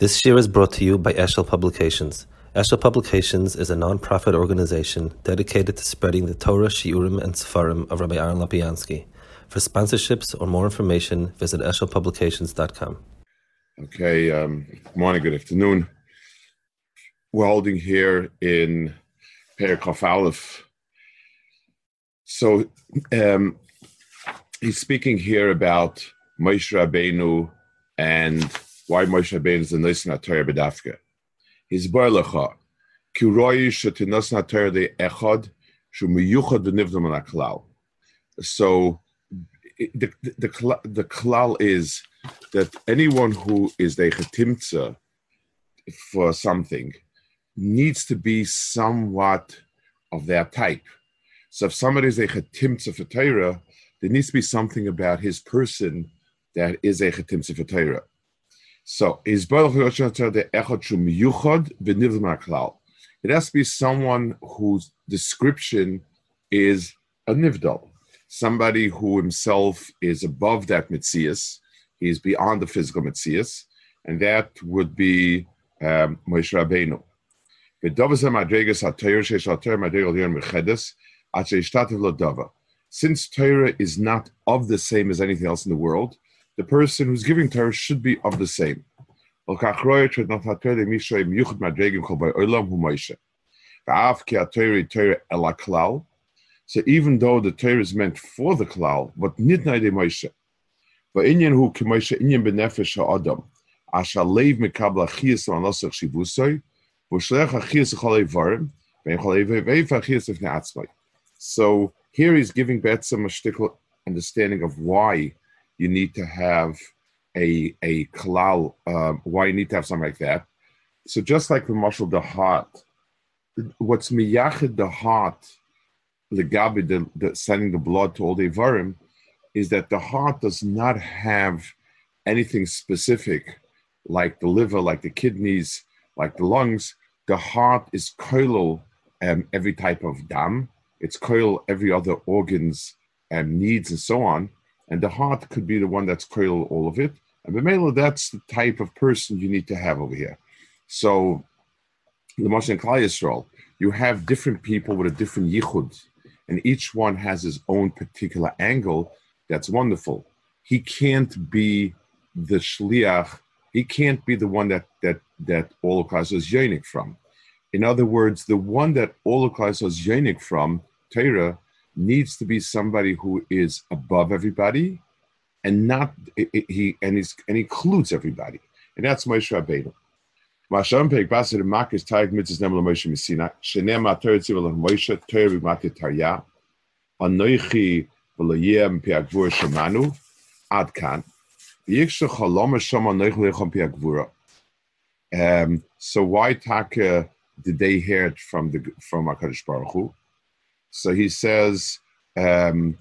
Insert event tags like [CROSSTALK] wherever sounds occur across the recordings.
This year is brought to you by Eshel Publications. Eshel Publications is a non-profit organization dedicated to spreading the Torah, Shiurim, and Sefarim of Rabbi Aaron Lopiansky. For sponsorships or more information, visit eshelpublications.com. Okay, um, good morning, good afternoon. We're holding here in Perikov Aleph. So um, he's speaking here about Moshe Rabbeinu and why Moshe Rabbeinu is the Nisan Torah B'dafka. He's Barlecha. Ki roi shetinas Torah de echad shu miyuchad v'nivdom an aklal. So the, the, the, the klal is that anyone who is a chetimtza for something needs to be somewhat of that type. So if somebody is a chetimtza for Torah, there needs to be something about his person that is a chetimtza for Torah. So is It has to be someone whose description is a nivdal, somebody who himself is above that mitzias, he's beyond the physical mitzias, and that would be um, Moshe Rabbeinu. Since Torah is not of the same as anything else in the world, the person who's giving Torah should be of the same. So even though the Torah is meant for the klal, but nitnai de Moshe, inyan hu ki Moshe inyan benefesh ha'adam, asha leiv mekabla chiyas l'anosach shivusoi, v'shlech ha'chiyas l'cholei varim, v'en cholei ha'chiyas atzmai. So here he's giving Betzim a shtickle understanding of why you need to have a a kalal. Um, why you need to have something like that? So just like the marshal the heart, what's miyachid the heart, the gabi, the, the sending the blood to all the varim, is that the heart does not have anything specific like the liver, like the kidneys, like the lungs. The heart is koilal um, every type of dam. It's koil every other organs and needs and so on and the heart could be the one that's cradle all of it. And Bemela, that's the type of person you need to have over here. So, the Moshe and Yisrael, you have different people with a different yichud, and each one has his own particular angle. That's wonderful. He can't be the shliach. He can't be the one that that that all of is yearning from. In other words, the one that all of is yearning from, Torah, needs to be somebody who is above everybody and not he and he's and includes everybody. And that's Moshe Rabbeinu. Masham basir makis Moshe Moshe tarya. Anoichi piagvur piagvura. Um, so why taka did they hear it from the from Hakadosh Baruch Hu? So he says, um,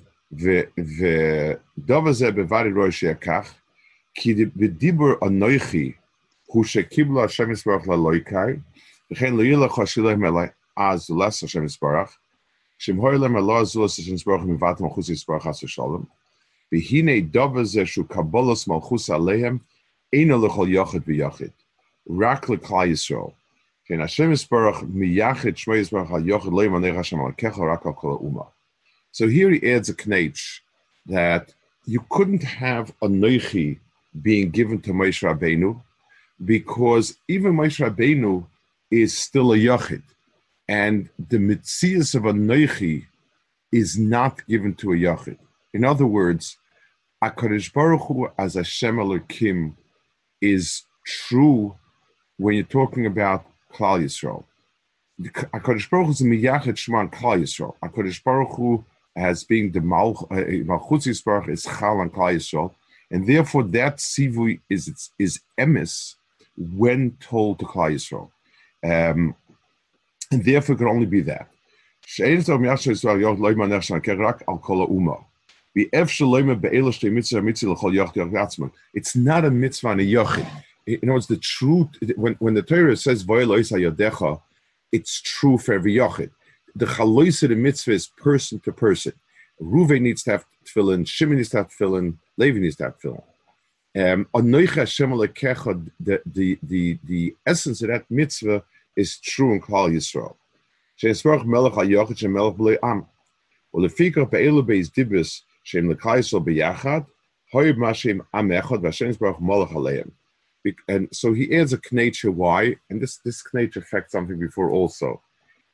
ודבר זה בווארי ראש יקח, כי בדיבור אנוכי הוא שקיבלו השם יסברך ללויקאי, וכן לא יהיה לך שלהם אלא אז לס השם יסברך, שמהור להם אלא אז לס השם יסברך מבט מלכוס יסברך עשו שלום, והנה דבר זה שהוא קבולוס מלכוס עליהם, אינו לכל יוחד ויוחד, רק לכלל ישראל. כן, השם יסברך מייחד שמו יסברך על יוחד לא ימנך השם על ככה רק על כל האומה. So here he adds a knetch that you couldn't have a Noichi being given to Moshe Rabbeinu because even Moshe Rabbeinu is still a Yachid. And the Mitzias of a Noichi is not given to a Yachid. In other words, HaKadosh Baruch Hu as Hashem Elohim is true when you're talking about Klal Yisrael. HaKadosh Baruch Hu is Miyachet Shema Klal Yisrael. HaKadosh Baruch Hu as being the Malchut Yisbarach is Chal and Klal Yisrael, and therefore that sivui is is emes when told to Klal Yisrael, um, and therefore it can only be that. It's not a mitzvah and a yochid you know, it's the truth. When, when the Torah says, it's true for every yachid. The chalois of the mitzvah is person to person. Ruve needs to have tefillin, Shimon needs to have tefillin, Levi needs to have tefillin. Um, the, the, the, the essence of that mitzvah is true in Klal Yisrael. She'esparach melech ha'yochid she'melech b'lei am. Ulefikach be'elu be'iz Dibis she'im l'kaisel BeYachad ho'ib ma'she'im am echad v'ashem melech ha'leim. And so he adds a knature why, and this this knature affects something before also.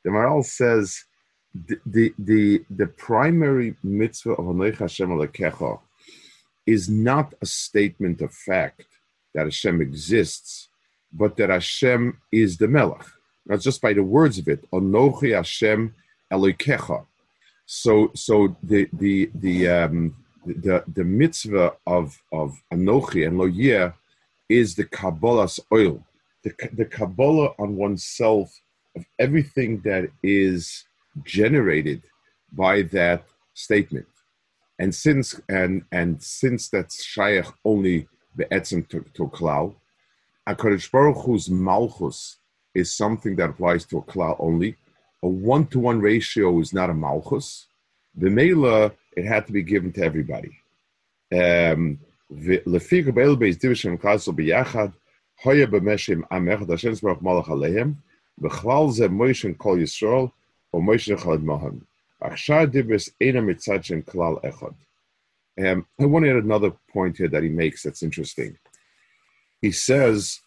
The Maharal says the the the, the primary mitzvah of Anoich Hashem Alekecha is not a statement of fact that Hashem exists, but that Hashem is the Melech. Not just by the words of it. Anochi Hashem Elokecha. So so the the the um, the, the mitzvah of, of Anochi and Loyeh is the Kabbalah's oil, the, the Kabbalah on oneself of everything that is generated by that statement. And since and and since that's shaykh only be'etzim to, to klal, HaKadosh Baruch Hu's malchus is something that applies to a klal only. A one-to-one ratio is not a malchus. The mela it had to be given to everybody. Um, לפי קבל בייס דיבשם קלאסו ביחד, הויה במשם עם אחד השם סברך מלך עליהם, בכלל זה מוישן כל ישראל, או מוישן אחד מהם. עכשיו דיברס אינה מצד של כלל אחד. Um, I want to add another point here that he makes that's interesting. He says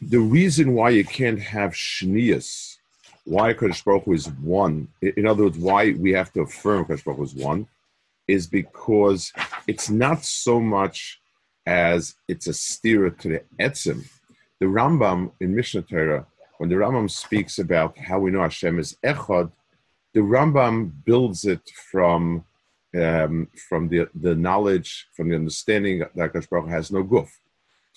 the reason why you can't have shnias why Kodesh Baruch Hu is one, in other words, why we have to affirm Kodesh Baruch Hu is one, is because it's not so much as it's a steer to the etzim. The Rambam in Mishnah Torah, when the Rambam speaks about how we know Hashem is echad, the Rambam builds it from um, from the, the knowledge, from the understanding that Baruch has no guf.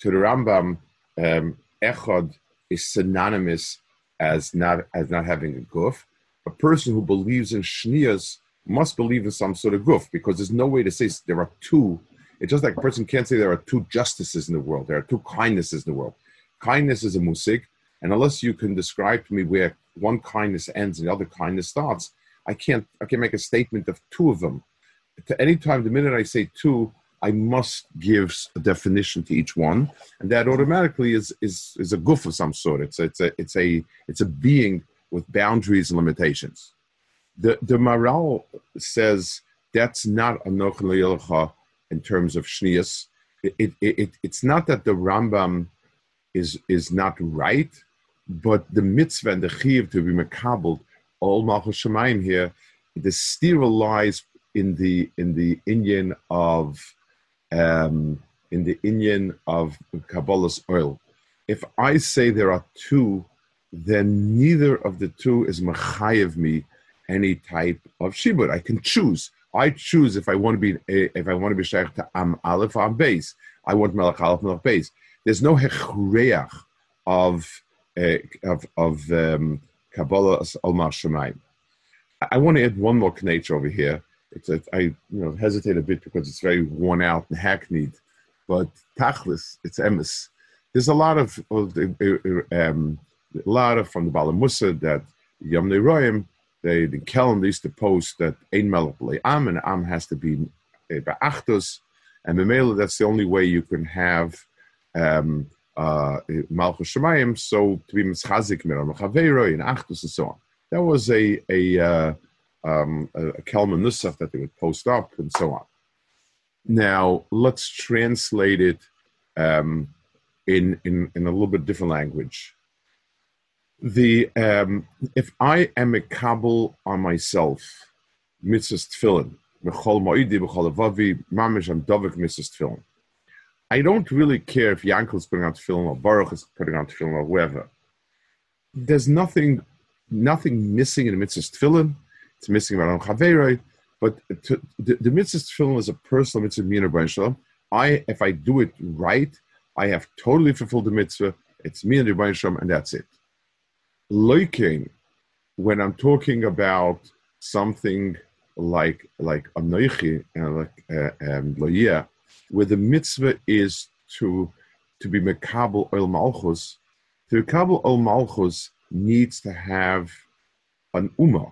To the Rambam, um, echad is synonymous as not as not having a guf. A person who believes in shnias must believe in some sort of guf because there's no way to say there are two. It's just like a person can't say there are two justices in the world. There are two kindnesses in the world. Kindness is a musik, and unless you can describe to me where one kindness ends and the other kindness starts, I can't. I can't make a statement of two of them. To any time, the minute I say two, I must give a definition to each one, and that automatically is is is a goof of some sort. It's it's a it's a it's a being with boundaries and limitations. The the Maharal says that's not a nochel in terms of shnias. It, it, it, it's not that the Rambam is is not right, but the mitzvah and the chiv to be makabel all malchus shemayim here, the stira lies in the in the Indian of um, in the Indian of Kabbalah's oil. If I say there are two, then neither of the two is machayev me any type of shibud. I can choose. I choose if I want to be if I want to be shaykh to am aleph am base. I want melech aleph melech base. There's no hechreach of uh, of of um, Kabbalah Omar Shemaim. I want to add one more knach over here it's a, I you know hesitate a bit because it's very worn out and hackneyed, but tachlis it's emes. There's a lot of um, a lot of from the Balamusa that Yom Royim, they the Kelm used to post that ein melech am and am has to be beachtus, and Memela that's the only way you can have um, uh, Malchus Shemayim. So to be mischazik miram and achtus and so on. That was a a uh, um, a, a Nusach that they would post up and so on. Now, let's translate it um, in, in, in a little bit different language. The um, if I am a kabul on myself, mitzvah tefillin, b'chol ma'idi, b'chol avavi, mamish, I'm dovik mitzvah tefillin. I don't really care if Yankel is putting on tefillin or Baruch is putting on tefillin or whoever. There's nothing, nothing missing in the mitzvah tefillin it's missing about Chaveroi, but to, the, the mitzvah tefillin is a personal mitzvah mina I, if I do it right, I have totally fulfilled the mitzvah. It's me and the and that's it. Loiking, when I'm talking about something like like and like uh, um, where the mitzvah is to to be mekabel oil malchus, the mekabel oil malchus needs to have an umah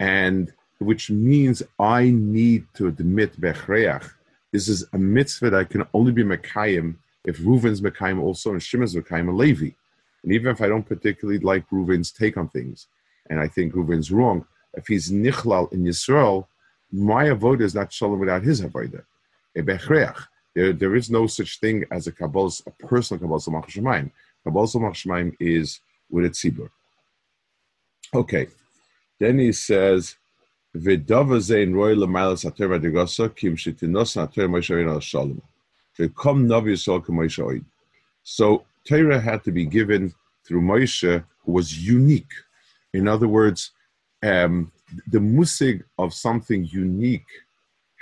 and which means I need to admit bechreach This is a mitzvah that can only be Mekayim if Reuven's Mekayim also and Shimon's Mekayim and Levi. And even if I don't particularly like Reuven's take on things, and I think Reuven's wrong, if he's Nichlal in Yisrael, my avodah is not shalom without his avodah. Eh, there, there is no such thing as a Kabbalah, a personal Kabbalah Samach Shemaim. Kabbalah Samach Shemaim is with a tzibur. Okay, then he says, "V'dava zein roy lemalas ateva degosa kim shitinos ateva Moshe Rabbeinu shalom." Navi. So Torah had to be given through Moshe, who was unique. In other words, um, the musig of something unique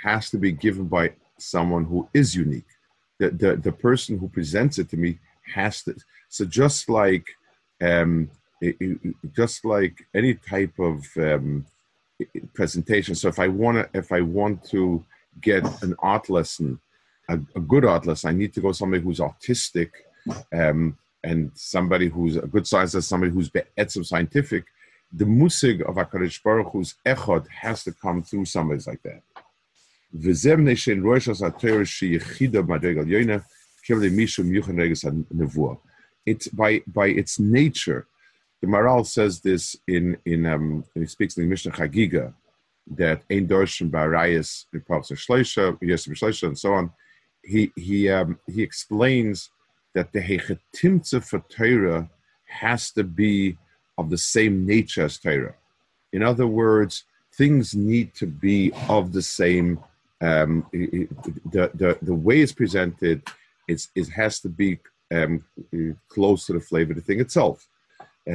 has to be given by someone who is unique. The, the, the person who presents it to me has to. So just like um, it, it, just like any type of um, presentation. So if I want to, if I want to get an art lesson, a, a, good art lesson, I need to go somebody who's autistic, um, and somebody who's a good scientist, somebody who's be'etzim scientific. The musig of Hakadosh Baruch Hu's echod has to come through somebody like that. It's by by its nature the Maharal says this in in um, he speaks in the Mishnah Chagiga that Ein Dorshan Barayas Shleisha, Yosef Shleisha, and so on. He he um, he explains that the Hechetimtze for Torah has to be of the same nature as Torah. In other words, things need to be of the same. Um, the, the the way it's presented, it's, it has to be um, close to the flavor of the thing itself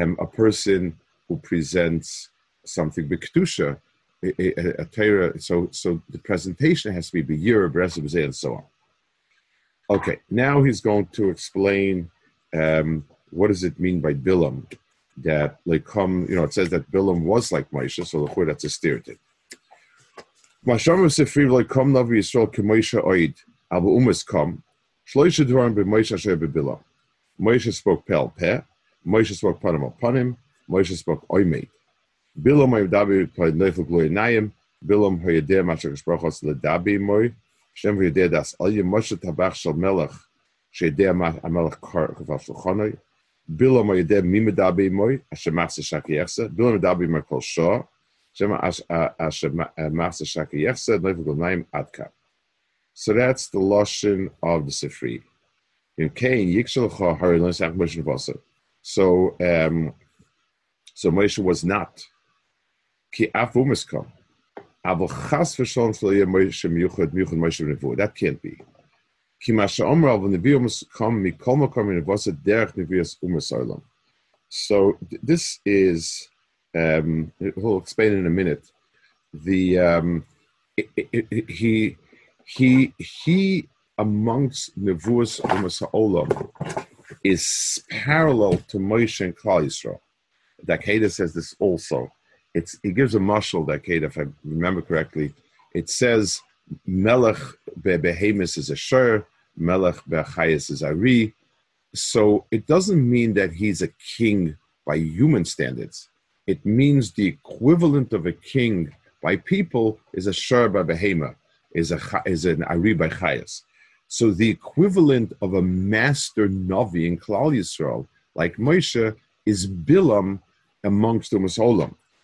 um, a person who presents something b'kedusha, a, a, a Torah. So, so the presentation has to be b'resem, and so on. Okay, now he's going to explain um, what does it mean by bilam. That like come, you know, it says that bilam was like Moshe, so the that's a stereotype. Masham Sefriv like come Navi Yisrael k'Moshe oid, abu umas come. Shloisha dvarim b'Moshe asher b'bilam. Moshe spoke pel peh, Moshe spoke panim panim. Moshe spoke oimei. Bilam haydabi by neifel gloy nayim. Bilam hayadeh masher gesprochos ledabi moy. Shem tabach melech. Kafal shulchanoi. Asher machse shakiyechse. Bilam haydabi moy kol. Shem nayim adka. So that's the lashon of the Sifri. In Cain, Yikshel Cha Harilin Sach Moshe Vasa. So, um, so Moshe was not. Ki afumiskam. That can't be. So this is, um, we'll explain in a minute. The um, it, it, it, he he he amongst nevuas umisolam is parallel to Moshe and Klal Yisrael. Dakeda says this also. It's it gives a mushal Dakeda, if I remember correctly. It says Melech behemis is a shur, Melech bechayis is ari. So it doesn't mean that he's a king by human standards. It means the equivalent of a king by people is a shur by behema, is a is an ari by chayas. So the equivalent of a master Navi in Klal Yisrael, like Moshe, is Bilam amongst the Olam.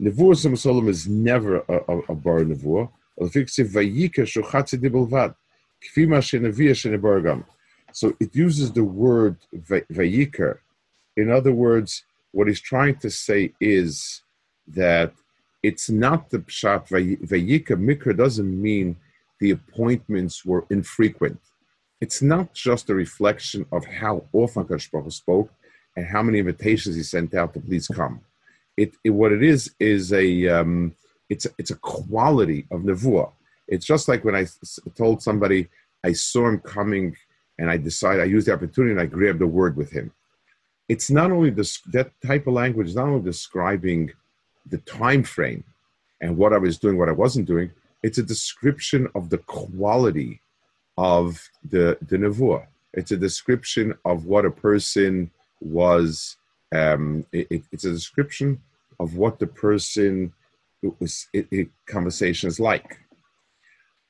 Nevuas umasoilam is never a, a, a bar nevuah. So it uses the word vayikar. In other words, what he's trying to say is that it's not the pshat vayika mikra doesn't mean the appointments were infrequent. It's not just a reflection of how often Kashbaru spoke and how many invitations he sent out to please come. It, it what it is is a um, it's it's a quality of nevuah. It's just like when I told somebody I saw him coming and I decided, I used the opportunity and I grabbed a word with him. It's not only this, that type of language is not only describing the time frame and what I was doing, what I wasn't doing, it's a description of the quality of the, the nevuah. It's a description of what a person was, um, it, it's a description of what the person was, it, it, conversation is like.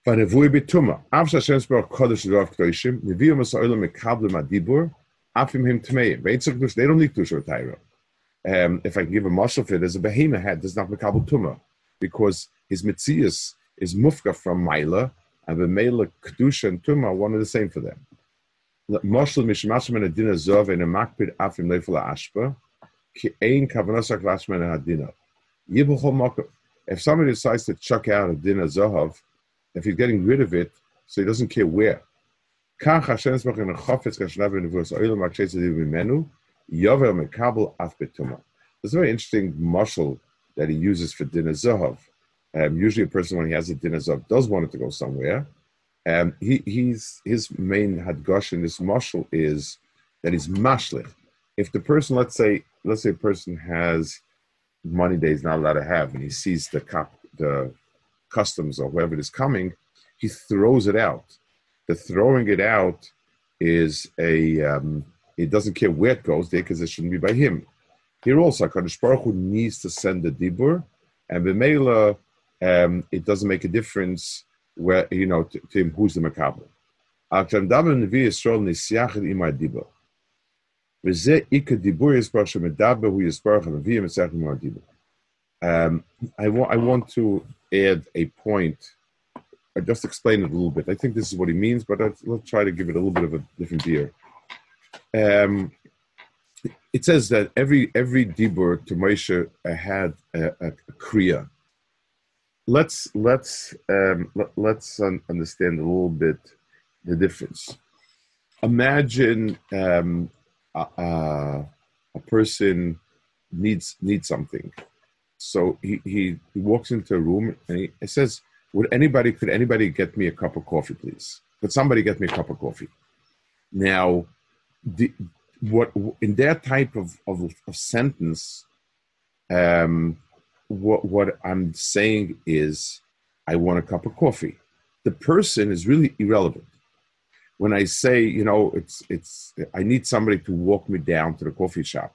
Vanevui bituma. Av Hashem Baruch Kodesh Rav Kedoshim, Nevi'im Masa'olam Mekablim Adibur, Afim Him Tmeim. They don't need Tusha Taira. Um, if I can give a marshal for it, there's a behemoth head, there's not Mekabel Tuma, because his Mitzias is Mufka from Maila, and the Mela Kedusha and Tuma are one and the same for them. Marshal Mishmashim and Adina Zov and a Makpid Afim Leifala Ashpa, Ki Ein Kavanasak Lashman Adina. If somebody decides to chuck out a Dina Zohav, if he's getting rid of it, so he doesn't care where. There's a very interesting muscle that he uses for dinner zahav. Um, usually, a person when he has a dinner zahav does want it to go somewhere. Um, he, he's his main hadgosh in this muscle is that he's mashlich. If the person, let's say, let's say a person has money that he's not allowed to have, and he sees the cap, the customs or whoever is coming, he throws it out. The throwing it out is a, um, it doesn't care where it goes there because it shouldn't be by him. Here also, HaKadosh Baruch Hu needs to send the dibur, and b'meila, um, it doesn't make a difference where, you know, to, to him who's the makabel. Um, I, I want to add a point. I just explain it a little bit. I think this is what he means, but let's try to give it a little bit of a different view. Um, it says that every every dibur to Moshe had a, a, a kriya. Let's let's um, let, us un- understand a little bit the difference. Imagine um, a, a, person needs needs something, so he, he, walks into a room and he, he says, "Would anybody could anybody get me a cup of coffee, please? Could somebody get me a cup of coffee?" Now, the, what in that type of, of, of sentence, um, what what I'm saying is, I want a cup of coffee. The person is really irrelevant. When I say, you know, it's it's I need somebody to walk me down to the coffee shop.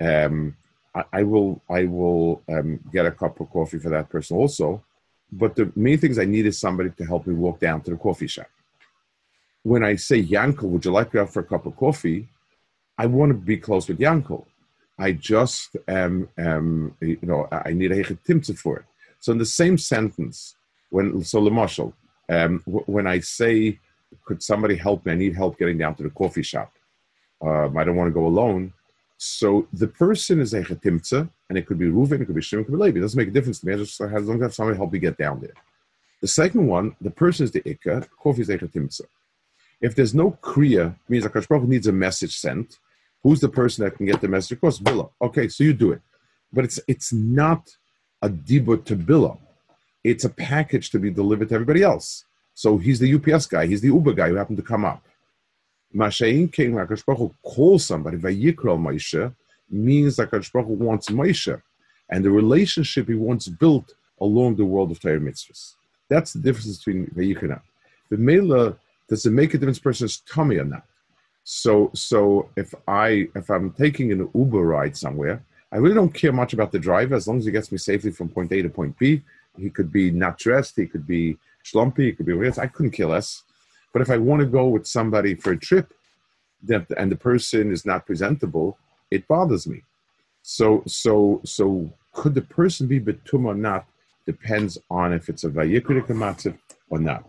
Um, I, will I will um, get a cup of coffee for that person also. But the main things I need is somebody to help me walk down to the coffee shop. When I say Yankel, would you like to out for a cup of coffee? I want to be close with Yankel. I just um, um, you know I need a timtze for it. So in the same sentence, when so Marshall, um, when I say, could somebody help me? I need help getting down to the coffee shop. Um, I don't want to go alone. So the person is a chetimtza, and it could be Reuven, it could be Shimon, it could be Levi. It doesn't make a difference to me. I just as long as somebody help me get down there. The second one, the person is the ikka, kofi is a chetimtza. If there's no kriya, means Akash Baruch needs a message sent. Who's the person that can get the message? Of course. Okay, so you do it, but it's it's not a dibur to Bila. It's a package to be delivered to everybody else. So he's the UPS guy, he's the Uber guy who happened to come up. Mashain came Hakadosh Baruch calls somebody Vayikral Moshe means Hakadosh Baruch wants Moshe, and the relationship he wants built along the world of Torah mitzvahs. That's the difference between Vayikra. The Mela does it make a difference Person, person's tummy or not? So so if I if I'm taking an Uber ride somewhere, I really don't care much about the driver as long as he gets me safely from point A to point B. He could be not dressed, he could be schlumpy, he could be I couldn't care less. But if I want to go with somebody for a trip that, and the person is not presentable, it bothers me. So, so, so could the person be betum or not depends on if it's a matziv or not.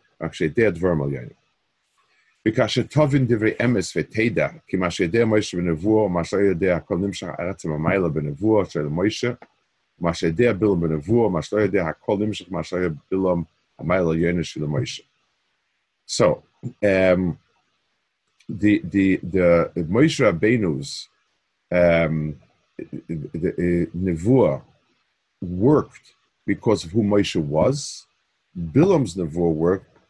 רק שידע דברים על יעני. וכאשר תבין דברי אמס ותדע, כי מה שידע מוישה בנבואו, מה שלא יודע, הכל נמשך עצם המיילה בנבואו של מוישה, מה שידע בילום בנבואו, מה שלא יודע, הכל נמשך מה שלא יודע בילום המיילה יעני של מוישה. So, um, the, the, the, the Moshe Rabbeinu's um, the, the, Nevuah worked because of who Moshe was. Bilam's Nevuah worked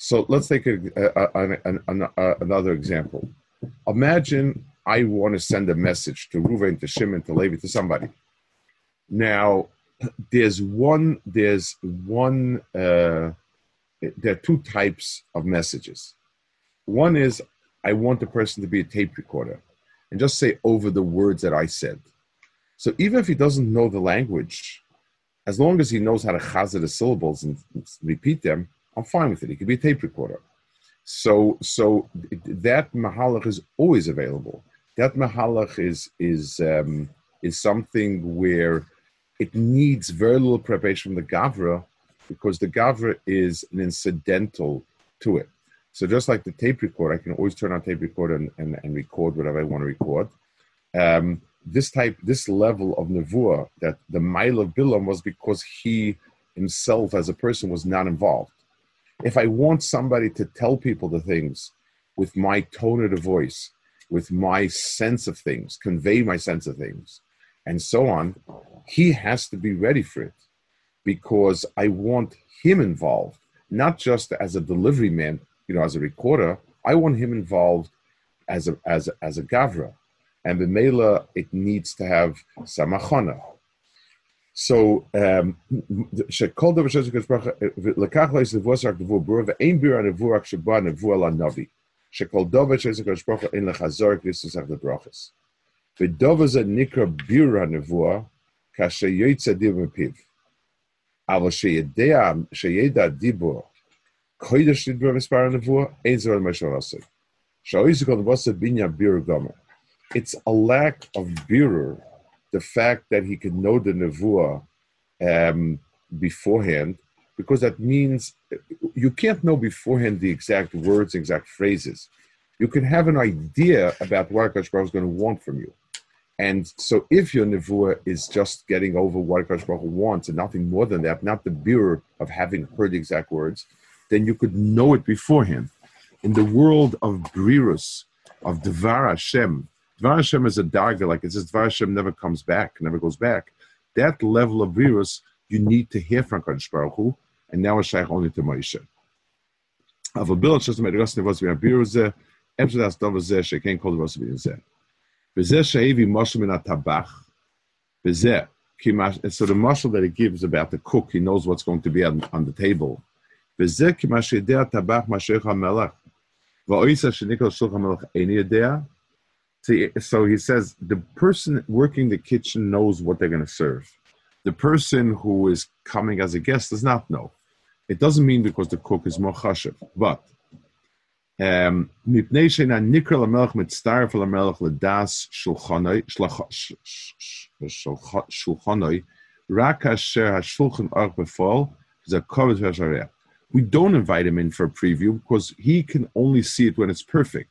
So let's take a, a, a, another example. Imagine I want to send a message to Ruven, to Shimon, to Levi, to somebody. Now, there's one, there's one, uh, there are two types of messages. One is I want the person to be a tape recorder and just say over the words that I said. So even if he doesn't know the language, as long as he knows how to chazir the syllables and repeat them, I'm fine with it. He could be a tape recorder. So, so that mahalach is always available. That mahalach is is um, is something where it needs very little preparation from the gavra because the gavra is an incidental to it. So just like the tape recorder, I can always turn on tape recorder and, and, and record whatever I want to record. Um, this type, this level of nevuah, that the mile of Bilam was because he himself as a person was not involved. If I want somebody to tell people the things with my tone of the voice, with my sense of things, convey my sense of things, and so on, he has to be ready for it because I want him involved, not just as a delivery man, you know, as a recorder, I want him involved as a as a, as a gavra, and the mela it needs to have samachana. So shekol davar shezuk espracha lekach leis nevuasak nevu bura ve'ein bira nevuak sheba nevu la navi shekol davar shezuk espracha in lechazor kristus ach lebrachas v'dovar ze nikra bira nevua kashe yoytza dir mepiv. אבל שידע, שידע דיבור Kodesh did Rav Spar Nevuah, Ein Zor Meshal Asik. Sha'oizikol Vasa Binya Bir Gomer. It's a lack of birur, the fact that he could know the Nevuah um, beforehand, because that means you can't know beforehand the exact words, exact phrases. You can have an idea about what Akash Baruch is going to want from you. And so if your nevuah is just getting over what Baruch wants and nothing more than that, not the birur of having heard the exact words, then you could know it beforehand. In the world of Brirus, of Dvar Hashem, Dvar Hashem is a dagger, like it says Dvar Hashem never comes back, never goes back. That level of virus you need to hear from Kodesh Baruch Hu, and now it's shaykh only to Moshe. Of a bill, just made us nervous. We have virus there. After done, can't call the min So the muscle that he gives about the cook, he knows what's going to be on, on the table. Kimash mashiach shenikol eni. See, so he says the person working the kitchen knows what they're going to serve. The person who is coming as a guest does not know. It doesn't mean because the cook is more chashiv, but um, mipnei. We don't invite him in for a preview because he can only see it when it's perfect.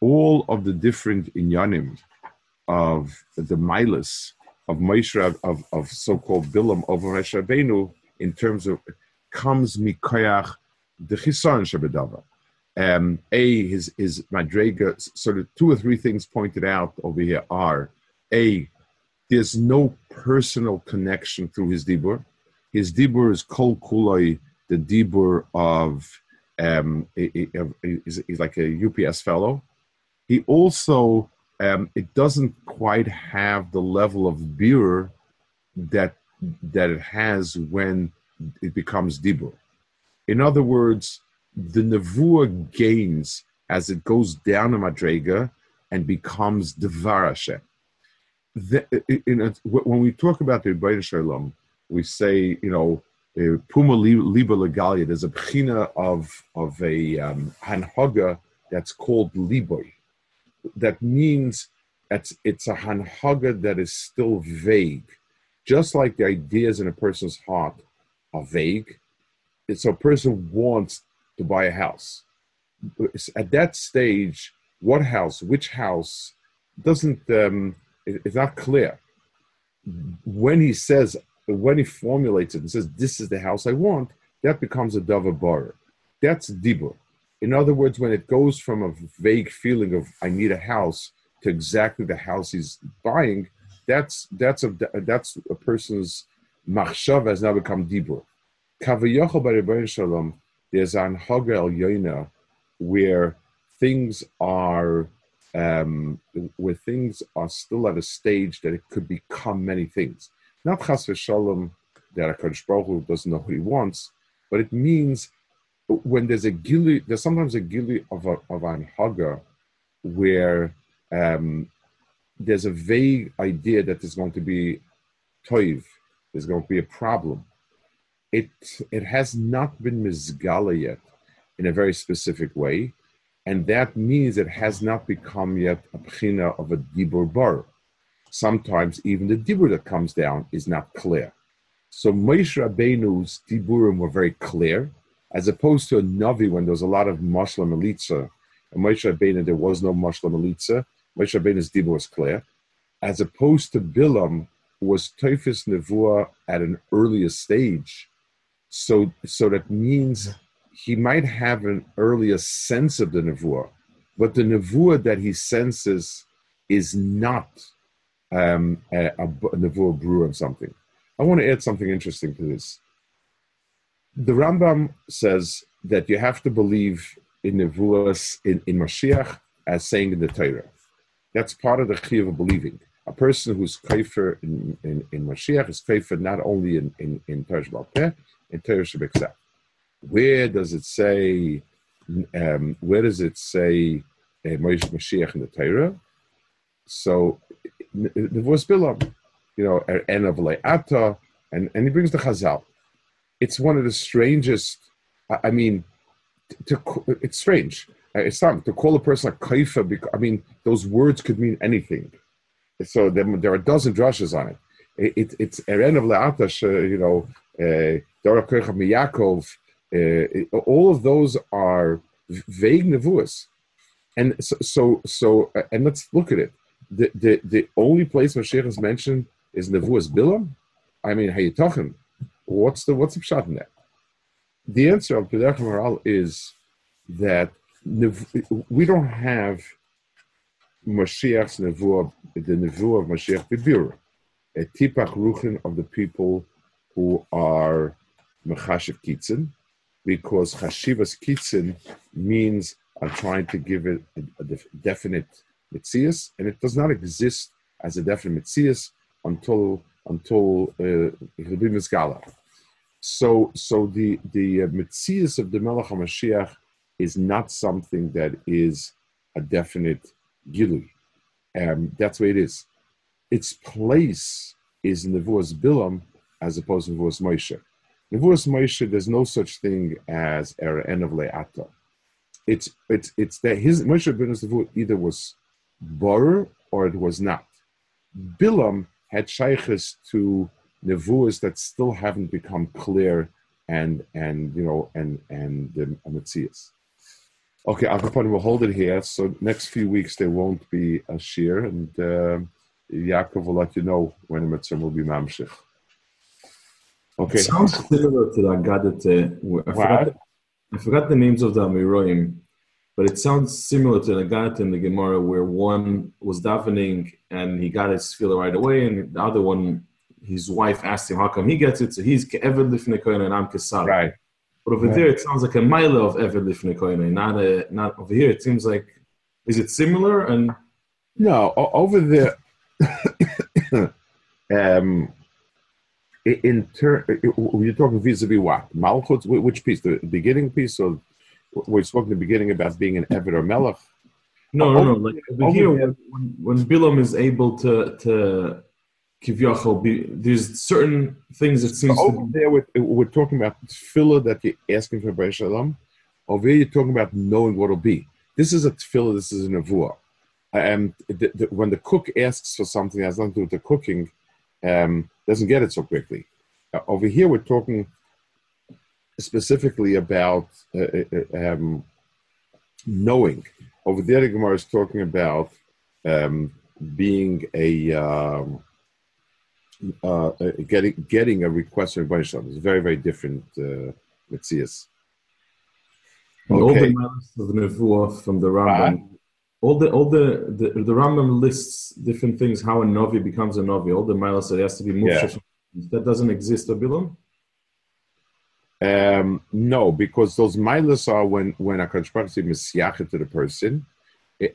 all of the different inyanim of the milas of Moshe of, of, so-called Bilam over Rabbeinu in terms of comes mikoyach the chisan shabedava. Um, a his his madrega sort of two or three things pointed out over here are a there's no personal connection through his dibur. His dibur is kol kuloi, the dibur of um, he's like a UPS fellow. He also um, it doesn't quite have the level of beer that that it has when it becomes dibur. In other words, the nevuah gains as it goes down a madrega and becomes devar Hashem. when we talk about the Rebbeinu Shalom, we say, you know, uh, Puma Liba Legalia, there's a pchina of, of a um, hanhaga that's called Liboy. That means it's, it's a hanhaga that is still vague. Just like the ideas in a person's heart are vague, so a person wants to buy a house. At that stage, what house, which house, doesn't um, it's not clear. When he says, when he formulates it and says, "This is the house I want," that becomes a dava bar. That's dibur. In other words, when it goes from a vague feeling of "I need a house" to exactly the house he's buying, that's that's a that's a person's machshava has now become dibur. By Shalom, there's an Hagel Yoina where things are um, where things are still at a stage that it could become many things. Not chas v'shalom that Hakadosh Baruch Hu doesn't know what he wants, but it means when there's a gili, there's sometimes a gili of a, of an haga where um, there's a vague idea that there's going to be toiv, there's going to be a problem it it has not been mizgala yet in a very specific way, and that means it has not become yet a pchina of a dibur bar. Sometimes even the dibur that comes down is not clear. So Moshe Rabbeinu's diburim were very clear, as opposed to a navi when there was a lot of mashla melitza. And Moshe Rabbeinu there was no mashla melitza. Moshe Rabbeinu's dibur was clear, as opposed to Bilam, who was teifis nevuah at an earlier stage so, so that means he might have an earlier sense of the nevuah, but the nevuah that he senses is not um, a, a, a nevuah brew of something. I want to add something interesting to this. The Rambam says that you have to believe in nevuahs in, in Mashiach as saying in the Torah. That's part of the chiyuv of believing. A person who's kaifer in, in, in Mashiach is kaifer not only in, in, in Torah in Torah Shabbat. Where does it say? Um, where does it say uh, Mashiach in the Torah? So the voice Bilam, you know, en of Ata, and and he brings the Chazal. It's one of the strangest. I, mean, to, it's strange. Uh, it's not to call a person a kaifa. Because, I mean, those words could mean anything. So there, there are a dozen drushes on it. it, it it's Eren of Le'ata, you know, uh, Dora Kirch Yaakov, uh, all of those are vague nevuas. And so, so, so, uh, and let's look at it. The, the, the only place Mashiach is mentioned is nevuas Bilam. I mean, how you talking? What's the what's the shot in that? The answer of Pederach Maral is that we don't have Mashiach's nevuah, the nevuah of Mashiach Bibir, a tipach ruchin of the people who are Mechashiv Kitzin, because Chashivas Kitzin means I'm trying to give it a, a definite Mitzias, and it does not exist as a definite Mitzias until until uh, it'll be Mizgala. So, so the the uh, Mitzias of the Melech HaMashiach is not something that is a definite Gilui. Um, that's where it is. Its place is in the Vuas Bilam as opposed to Nevuas Moshe. Nevuas Moshe, there's no such thing as Era En of Le'ata. It's, it's, it's that his Moshe Rabbeinu Nevuah either was Bor or it was not. Bilam had shaykhs to Nevuas that still haven't become clear and, and you know, and, and the Amitzias. Okay, Akapani will hold it here. So next few weeks there won't be a shear, and uh, Yaakov will let you know when the mitzvah will be mamshich. Okay. It sounds similar to the Agadate. I forgot, I forgot the names of the Amiroim, but it sounds similar to the Agadate in the Gemara where one was davening and he got his feel right away, and the other one, his wife asked him how come he gets it, so he's Eved Lifnekoin and I'm Kesar. Right. But over there, it sounds like a mile of Eved Lifnekoin, not a not over here. It seems like is it similar and no over there. [COUGHS] um, in turn, you're talking vis-a-vis what? Malchut, which piece? The beginning piece, or we're in the beginning about being an Eved or Melech? No, no, no. Like over here, when, when Bilam is able to to kivyachol, there's certain things that seems over to be, there. We're, we're talking about tefillah that you're asking for Baruch Shalom. Over here, you're talking about knowing what will be. This is a tefillah. This is a nevuah. And the, the, when the cook asks for something that has nothing to do with the cooking, um, doesn't get it so quickly. Uh, over here, we're talking specifically about uh, uh, um, knowing. Over there, the Gemara is talking about um, being a um, uh, uh getting getting a request from Rebbeinu Shalom. It's very very different uh, mitzias. Okay. All the of the Nevuah from the Rambam all the all the, the the Rambam lists different things how a novi becomes a novi. All the miles that has to be moved. Yeah. That doesn't exist, Abilam. Um, no, because those milas are when when a Baruch is to the person,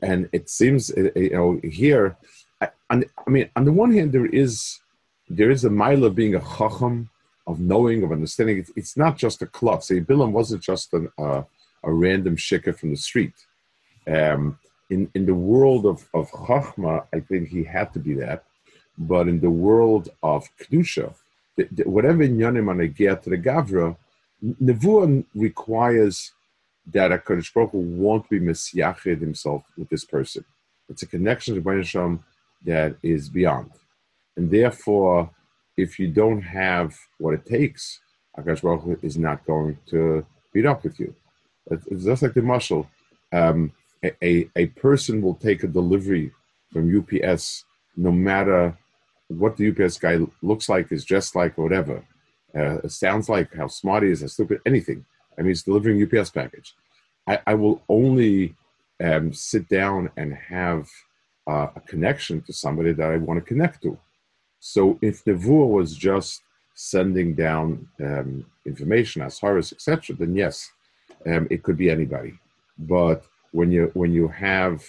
and it seems uh, uh, you know here. I, I mean, on the one hand, there is there is a mile of being a chacham, of knowing, of understanding. It's, it's not just a klutz. See, Bilam wasn't just an, uh, a random shikah from the street. Um, in, in the world of, of Chachma, I think he had to be that. But in the world of Kedusha, the, the, whatever Inyanim I get to the Gavra, Nevuah requires that a Kodesh Baruch won't be misyached himself with this person. It's a connection to Baruch that is beyond. And therefore, if you don't have what it takes, Akash Baruch is not going to beat up with you. It's just like the muscle. Um, a, a person will take a delivery from UPS no matter what the UPS guy looks like, is dressed like, whatever, uh, sounds like, how smart he is, how stupid, anything. I mean, he's delivering UPS package. I, I will only um, sit down and have uh, a connection to somebody that I want to connect to. So if Nevuah was just sending down um, information as Horus, etc., then yes, um, it could be anybody. But when you when you have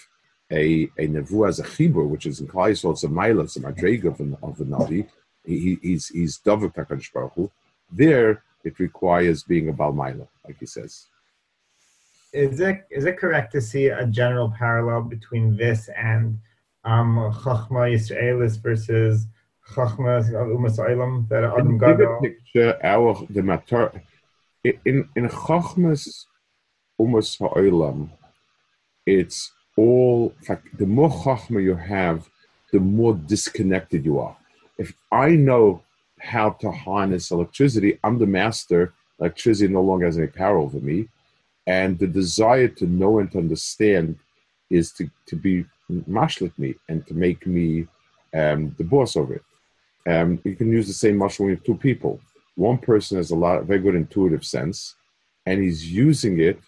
a a nevu as a chibur, which is in Yisrael, it's a mila, it's a madrega of, of the navi. He, he's he's davar takadosh baruch There, it requires being a balmaila, like he says. Is it is it correct to see a general parallel between this and um, Chachma Yisraelis versus Chachma Umas Olam that Adam Gadol? picture, our the matter in in Chachmas Umas Olam it's all fact the more chachma you have the more disconnected you are if i know how to harness electricity i'm the master. Electricity no longer has any power over me. And the desire to know and to understand is to, to be mashlit me and to make me um, the boss of it. Um, you can use the same you have two people. One person has a lot of very good intuitive sense and he's using it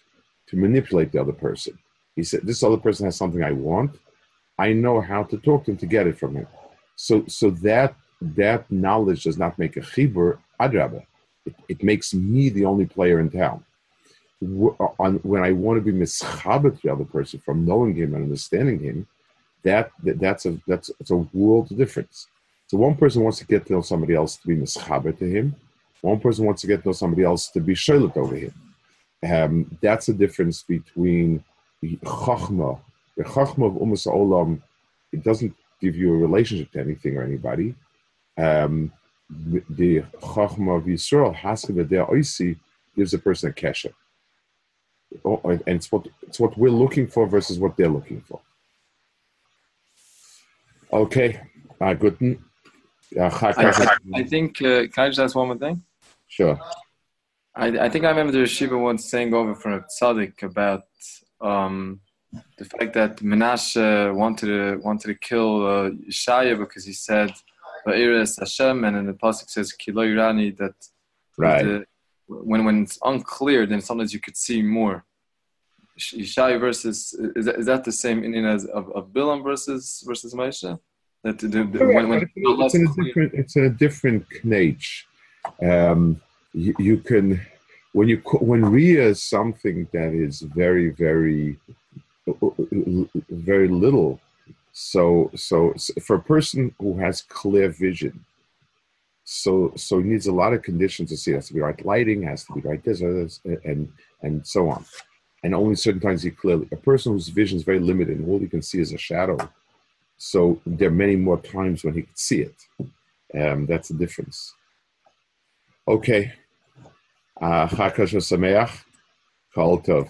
to manipulate the other person. He said, This other person has something I want. I know how to talk to him to get it from him. So, so that that knowledge does not make a chibur adraba. It, it, makes me the only player in town. When I want to be mischaber to the other person from knowing him and understanding him, that, that that's a that's it's a world difference. So one person wants to get to know somebody else to be mischaber to him. One person wants to get to know somebody else to be sholet over him. Um, that's the difference between the chachma, the chachma of umas olam, it doesn't give you a relationship to anything or anybody. Um, the chachma of Yisrael, hasid der oisi, gives a person a kesha. Oh, and it's what it's what we're looking for versus what they're looking for. Okay, uh, good. Uh, I, I, think. Uh, can I just ask one more thing? Sure. I, I think I remember the Shiva once saying over from a tzaddik about um, the fact that Menashe wanted to wanted to kill uh, Yeshaya because he said Va'iris Hashem, and then the pasuk says Ki lo yirani that right. The, when when it's unclear, then sometimes you could see more. Yeshaya versus is that, is that the same inyan as of, of Bilam versus versus Moshe? That the, the, when, when it's, in a different it's in a different knage. Um, you, you can when you when Ria is something that is very very very little. So, so, for a person who has clear vision, so so he needs a lot of conditions to see. It has to be right lighting, has to be right this, this and and so on. And only certain times he clearly. A person whose vision is very limited and all he can see is a shadow. So there are many more times when he could see it. Um, that's the difference. Okay. Uh, Sameach, Kol Tov.